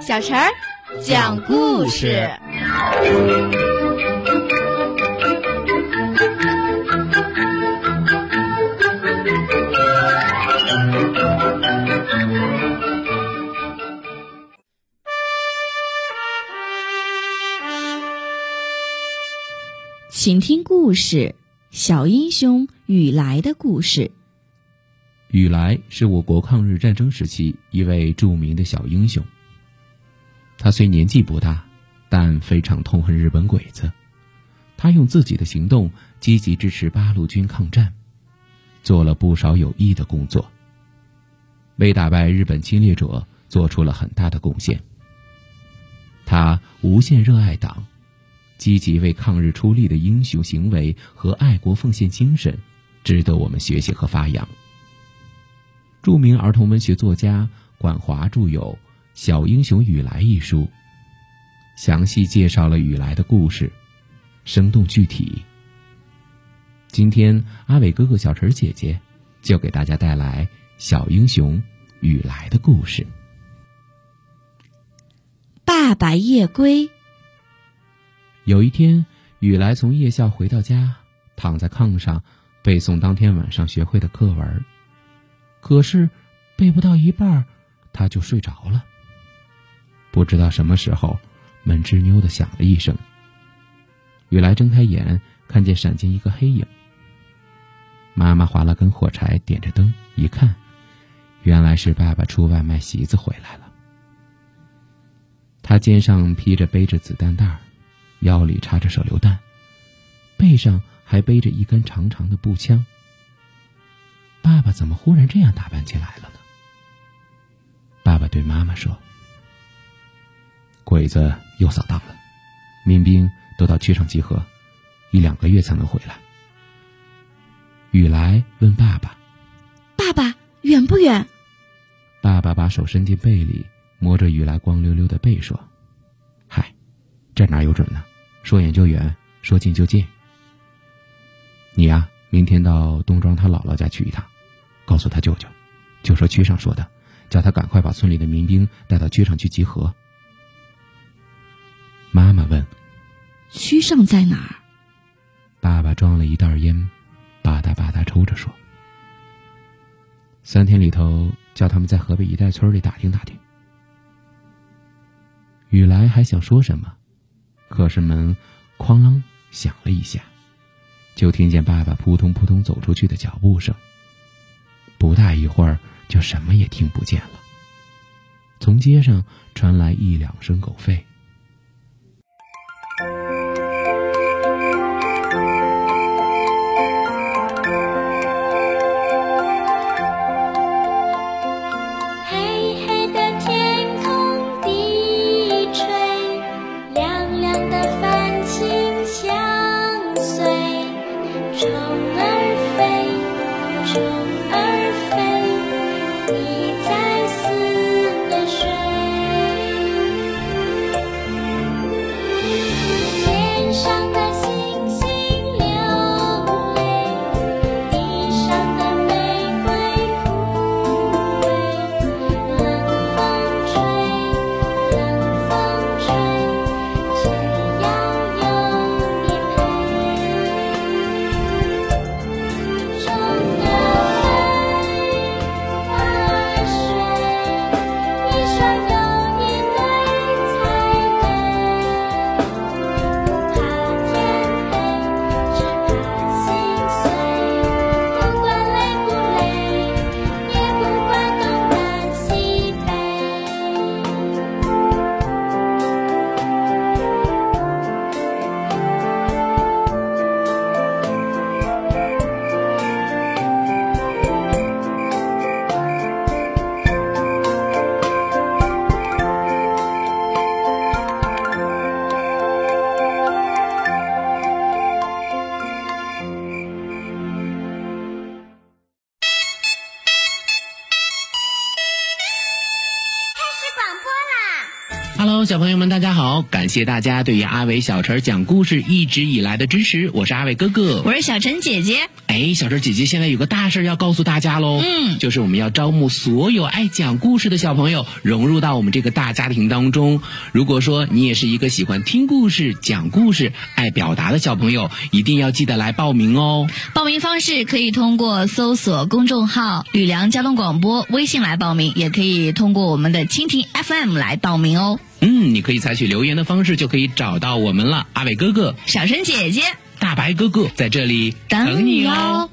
小陈儿讲故事。请听故事《小英雄雨来的故事》。雨来是我国抗日战争时期一位著名的小英雄。他虽年纪不大，但非常痛恨日本鬼子。他用自己的行动积极支持八路军抗战，做了不少有益的工作，为打败日本侵略者做出了很大的贡献。他无限热爱党，积极为抗日出力的英雄行为和爱国奉献精神，值得我们学习和发扬。著名儿童文学作家管华著有《小英雄雨来》一书，详细介绍了雨来的故事，生动具体。今天，阿伟哥哥、小陈姐姐就给大家带来《小英雄雨来》的故事。爸爸夜归。有一天，雨来从夜校回到家，躺在炕上背诵当天晚上学会的课文。可是，背不到一半，他就睡着了。不知道什么时候，门吱扭的响了一声。雨来睁开眼，看见闪进一个黑影。妈妈划了根火柴，点着灯，一看，原来是爸爸出外卖席子回来了。他肩上披着背着子弹袋，腰里插着手榴弹，背上还背着一根长长的步枪。爸爸怎么忽然这样打扮起来了呢？爸爸对妈妈说：“鬼子又扫荡了，民兵都到区上集合，一两个月才能回来。”雨来问爸爸：“爸爸远不远？”爸爸把手伸进背里，摸着雨来光溜溜的背说：“嗨，这哪有准呢？说远就远，说近就近。你呀，明天到东庄他姥姥家去一趟。”告诉他舅舅，就说区上说的，叫他赶快把村里的民兵带到区上去集合。妈妈问：“区上在哪儿？”爸爸装了一袋烟，吧嗒吧嗒抽着说：“三天里头，叫他们在河北一带村里打听打听。”雨来还想说什么，可是门哐啷响了一下，就听见爸爸扑通扑通走出去的脚步声。不大一会儿就什么也听不见了。从街上传来一两声狗吠。黑黑的天空低垂亮亮的繁星相随 Hello，小朋友们，大家好！感谢大家对于阿伟小陈讲故事一直以来的支持，我是阿伟哥哥，我是小陈姐姐。哎，小陈姐姐现在有个大事要告诉大家喽，嗯，就是我们要招募所有爱讲故事的小朋友，融入到我们这个大家庭当中。如果说你也是一个喜欢听故事、讲故事、爱表达的小朋友，一定要记得来报名哦。报名方式可以通过搜索公众号“吕梁交通广播”微信来报名，也可以通过我们的蜻蜓 FM 来报名哦。嗯，你可以采取留言的方式就可以找到我们了。阿伟哥哥、小陈姐姐、大白哥哥在这里等你哦。